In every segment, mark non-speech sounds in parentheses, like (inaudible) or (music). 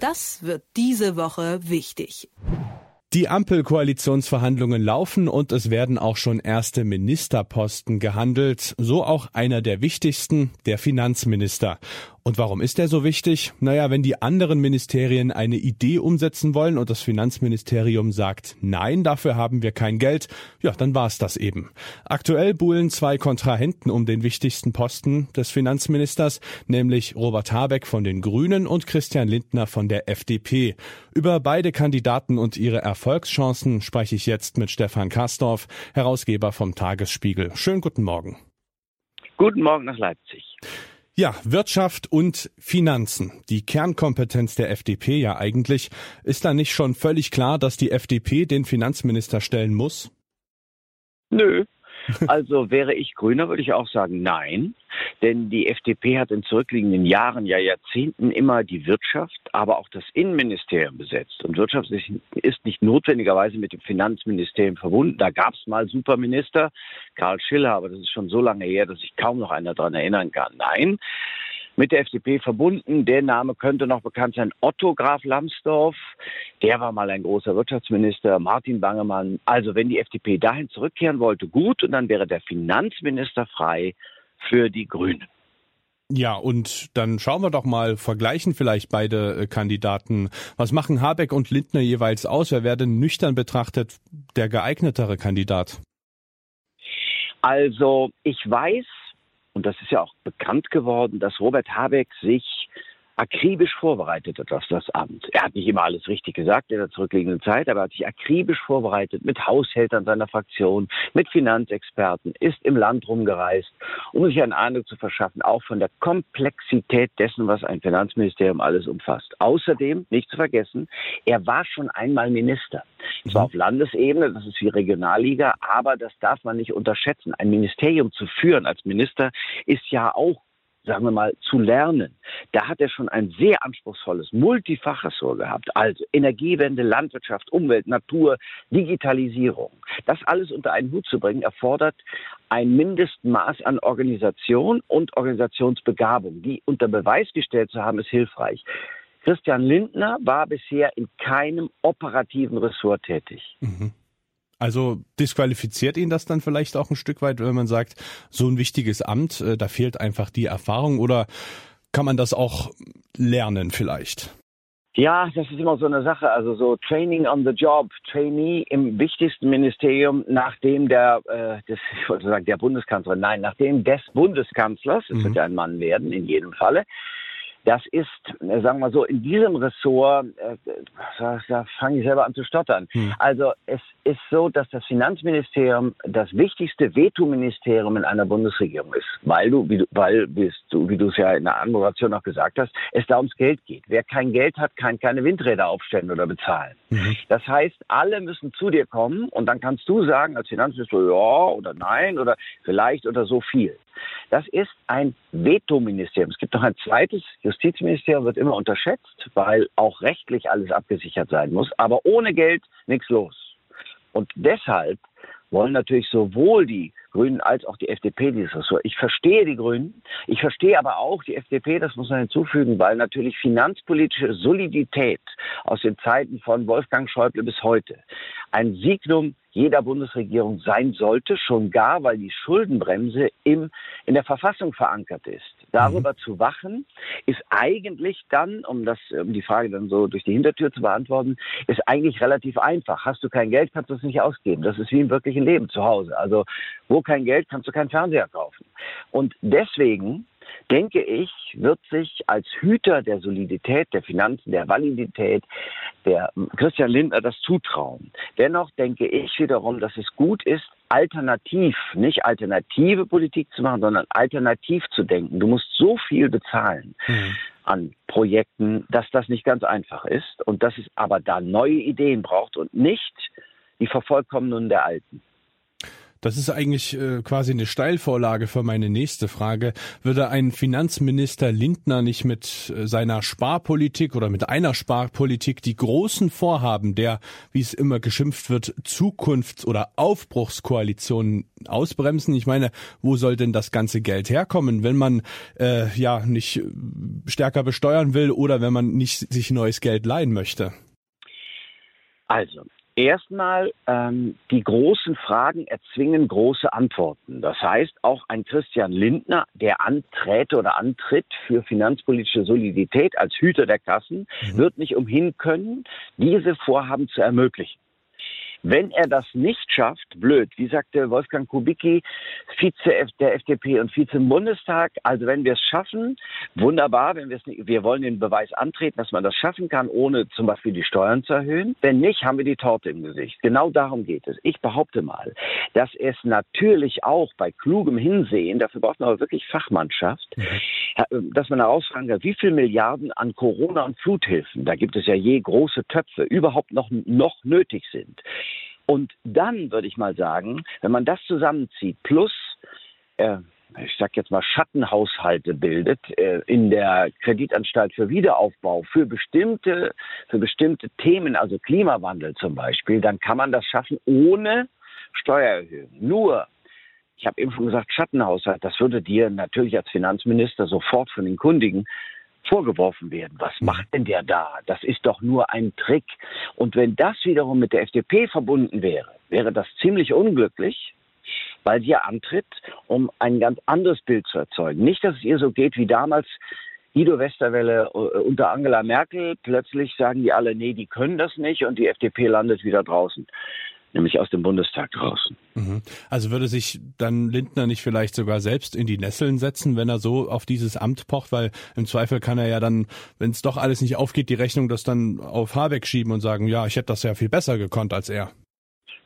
Das wird diese Woche wichtig. Die Ampelkoalitionsverhandlungen laufen und es werden auch schon erste Ministerposten gehandelt, so auch einer der wichtigsten, der Finanzminister. Und warum ist der so wichtig? Naja, wenn die anderen Ministerien eine Idee umsetzen wollen und das Finanzministerium sagt, nein, dafür haben wir kein Geld, ja, dann war's das eben. Aktuell buhlen zwei Kontrahenten um den wichtigsten Posten des Finanzministers, nämlich Robert Habeck von den Grünen und Christian Lindner von der FDP. Über beide Kandidaten und ihre Erfolgschancen spreche ich jetzt mit Stefan Kastorf, Herausgeber vom Tagesspiegel. Schönen guten Morgen. Guten Morgen nach Leipzig. Ja, Wirtschaft und Finanzen. Die Kernkompetenz der FDP ja eigentlich. Ist da nicht schon völlig klar, dass die FDP den Finanzminister stellen muss? Nö, (laughs) also wäre ich Grüner, würde ich auch sagen nein. Denn die FDP hat in zurückliegenden Jahren, ja Jahrzehnten immer die Wirtschaft, aber auch das Innenministerium besetzt. Und Wirtschaft ist nicht notwendigerweise mit dem Finanzministerium verbunden. Da gab es mal Superminister, Karl Schiller, aber das ist schon so lange her, dass sich kaum noch einer daran erinnern kann. Nein, mit der FDP verbunden. Der Name könnte noch bekannt sein. Otto Graf Lambsdorff, der war mal ein großer Wirtschaftsminister. Martin Bangemann. Also wenn die FDP dahin zurückkehren wollte, gut. Und dann wäre der Finanzminister frei für die Grünen. Ja, und dann schauen wir doch mal, vergleichen vielleicht beide äh, Kandidaten. Was machen Habeck und Lindner jeweils aus? Wer wäre denn nüchtern betrachtet der geeignetere Kandidat? Also ich weiß, und das ist ja auch bekannt geworden, dass Robert Habeck sich akribisch vorbereitet hat auf das Amt. Er hat nicht immer alles richtig gesagt in der zurückliegenden Zeit, aber er hat sich akribisch vorbereitet mit Haushältern seiner Fraktion, mit Finanzexperten, ist im Land rumgereist, um sich einen Eindruck zu verschaffen, auch von der Komplexität dessen, was ein Finanzministerium alles umfasst. Außerdem, nicht zu vergessen, er war schon einmal Minister. Zwar mhm. auf Landesebene, das ist wie Regionalliga, aber das darf man nicht unterschätzen. Ein Ministerium zu führen als Minister ist ja auch sagen wir mal, zu lernen. Da hat er schon ein sehr anspruchsvolles, Multifachressort gehabt. Also Energiewende, Landwirtschaft, Umwelt, Natur, Digitalisierung. Das alles unter einen Hut zu bringen, erfordert ein Mindestmaß an Organisation und Organisationsbegabung. Die unter Beweis gestellt zu haben, ist hilfreich. Christian Lindner war bisher in keinem operativen Ressort tätig. Mhm. Also disqualifiziert ihn das dann vielleicht auch ein Stück weit, wenn man sagt, so ein wichtiges Amt, äh, da fehlt einfach die Erfahrung oder kann man das auch lernen vielleicht? Ja, das ist immer so eine Sache. Also so Training on the Job, Trainee im wichtigsten Ministerium, nachdem der, äh, des, (laughs) ich wollte sagen, der Bundeskanzlerin, nein, nachdem des Bundeskanzlers, es mhm. wird ja ein Mann werden in jedem Falle, das ist, äh, sagen wir so, in diesem Ressort, äh, da, da fange ich selber an zu stottern. Hm. Also es ist so, dass das Finanzministerium das wichtigste Vetoministerium in einer Bundesregierung ist, weil du, wie du, weil bist du, wie du es ja in der Anmoderation auch gesagt hast, es da ums Geld geht. Wer kein Geld hat, kann keine Windräder aufstellen oder bezahlen. Mhm. Das heißt, alle müssen zu dir kommen und dann kannst du sagen als Finanzminister ja oder nein oder vielleicht oder so viel. Das ist ein Vetoministerium. Es gibt noch ein zweites Justizministerium, wird immer unterschätzt, weil auch rechtlich alles abgesichert sein muss. Aber ohne Geld nichts los. Und deshalb wollen natürlich sowohl die Grünen als auch die FDP dieses Ressort. Ich verstehe die Grünen, ich verstehe aber auch die FDP, das muss man hinzufügen, weil natürlich finanzpolitische Solidität aus den Zeiten von Wolfgang Schäuble bis heute ein Signum jeder Bundesregierung sein sollte, schon gar, weil die Schuldenbremse im, in der Verfassung verankert ist. Darüber mhm. zu wachen, ist eigentlich dann, um das, um die Frage dann so durch die Hintertür zu beantworten, ist eigentlich relativ einfach. Hast du kein Geld, kannst du es nicht ausgeben. Das ist wie im wirklichen Leben zu Hause. Also, wo kein Geld, kannst du keinen Fernseher kaufen. Und deswegen denke ich, wird sich als Hüter der Solidität, der Finanzen, der Validität, der Christian Lindner das zutrauen. Dennoch denke ich wiederum, dass es gut ist, alternativ, nicht alternative Politik zu machen, sondern alternativ zu denken. Du musst so viel bezahlen. Mhm an Projekten, dass das nicht ganz einfach ist und dass es aber da neue Ideen braucht und nicht die Vervollkommnung der alten. Das ist eigentlich äh, quasi eine Steilvorlage für meine nächste Frage. Würde ein Finanzminister Lindner nicht mit äh, seiner Sparpolitik oder mit einer Sparpolitik die großen Vorhaben der, wie es immer geschimpft wird, Zukunfts- oder Aufbruchskoalition ausbremsen? Ich meine, wo soll denn das ganze Geld herkommen, wenn man äh, ja nicht stärker besteuern will oder wenn man nicht sich neues Geld leihen möchte? Also, Erstmal, ähm, die großen Fragen erzwingen große Antworten. Das heißt, auch ein Christian Lindner, der anträte oder antritt für finanzpolitische Solidität als Hüter der Kassen, mhm. wird nicht umhin können, diese Vorhaben zu ermöglichen. Wenn er das nicht schafft, blöd, wie sagte Wolfgang Kubicki, Vize der FDP und Vize im Bundestag, also wenn wir es schaffen, wunderbar, wenn wir es wir wollen den Beweis antreten, dass man das schaffen kann, ohne zum Beispiel die Steuern zu erhöhen. Wenn nicht, haben wir die Torte im Gesicht. Genau darum geht es. Ich behaupte mal, dass es natürlich auch bei klugem Hinsehen, dafür braucht man aber wirklich Fachmannschaft, mhm. dass man herausfragen kann, wie viel Milliarden an Corona- und Fluthilfen, da gibt es ja je große Töpfe, überhaupt noch, noch nötig sind. Und dann würde ich mal sagen, wenn man das zusammenzieht, plus äh, ich sag jetzt mal Schattenhaushalte bildet äh, in der Kreditanstalt für Wiederaufbau für bestimmte für bestimmte Themen, also Klimawandel zum Beispiel, dann kann man das schaffen ohne Steuererhöhung. Nur ich habe eben schon gesagt, Schattenhaushalt, das würde dir natürlich als Finanzminister sofort von den Kundigen vorgeworfen werden. Was mhm. macht denn der da? Das ist doch nur ein Trick. Und wenn das wiederum mit der FDP verbunden wäre, wäre das ziemlich unglücklich, weil sie ja antritt, um ein ganz anderes Bild zu erzeugen. Nicht, dass es ihr so geht wie damals Guido Westerwelle äh, unter Angela Merkel. Plötzlich sagen die alle, nee, die können das nicht und die FDP landet wieder draußen nämlich aus dem Bundestag draußen. Mhm. Also würde sich dann Lindner nicht vielleicht sogar selbst in die Nesseln setzen, wenn er so auf dieses Amt pocht, weil im Zweifel kann er ja dann, wenn es doch alles nicht aufgeht, die Rechnung das dann auf Habeck schieben und sagen, ja, ich hätte das ja viel besser gekonnt als er.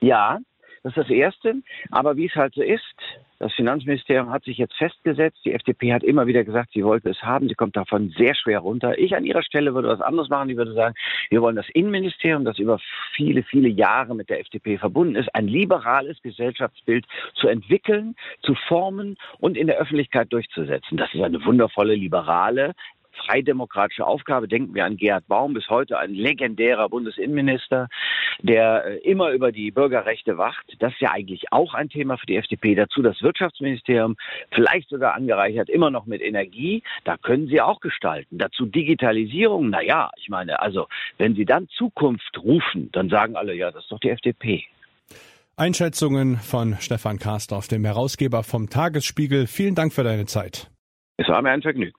Ja, das ist das Erste. Aber wie es halt so ist, das Finanzministerium hat sich jetzt festgesetzt. Die FDP hat immer wieder gesagt, sie wollte es haben. Sie kommt davon sehr schwer runter. Ich an ihrer Stelle würde was anderes machen. Ich würde sagen, wir wollen das Innenministerium, das über viele, viele Jahre mit der FDP verbunden ist, ein liberales Gesellschaftsbild zu entwickeln, zu formen und in der Öffentlichkeit durchzusetzen. Das ist eine wundervolle liberale freidemokratische Aufgabe. Denken wir an Gerhard Baum, bis heute ein legendärer Bundesinnenminister, der äh, immer über die Bürgerrechte wacht. Das ist ja eigentlich auch ein Thema für die FDP. Dazu das Wirtschaftsministerium, vielleicht sogar angereichert, immer noch mit Energie. Da können Sie auch gestalten. Dazu Digitalisierung. Naja, ich meine, also, wenn Sie dann Zukunft rufen, dann sagen alle, ja, das ist doch die FDP. Einschätzungen von Stefan Karstorff, dem Herausgeber vom Tagesspiegel. Vielen Dank für deine Zeit. Es war mir ein Vergnügen.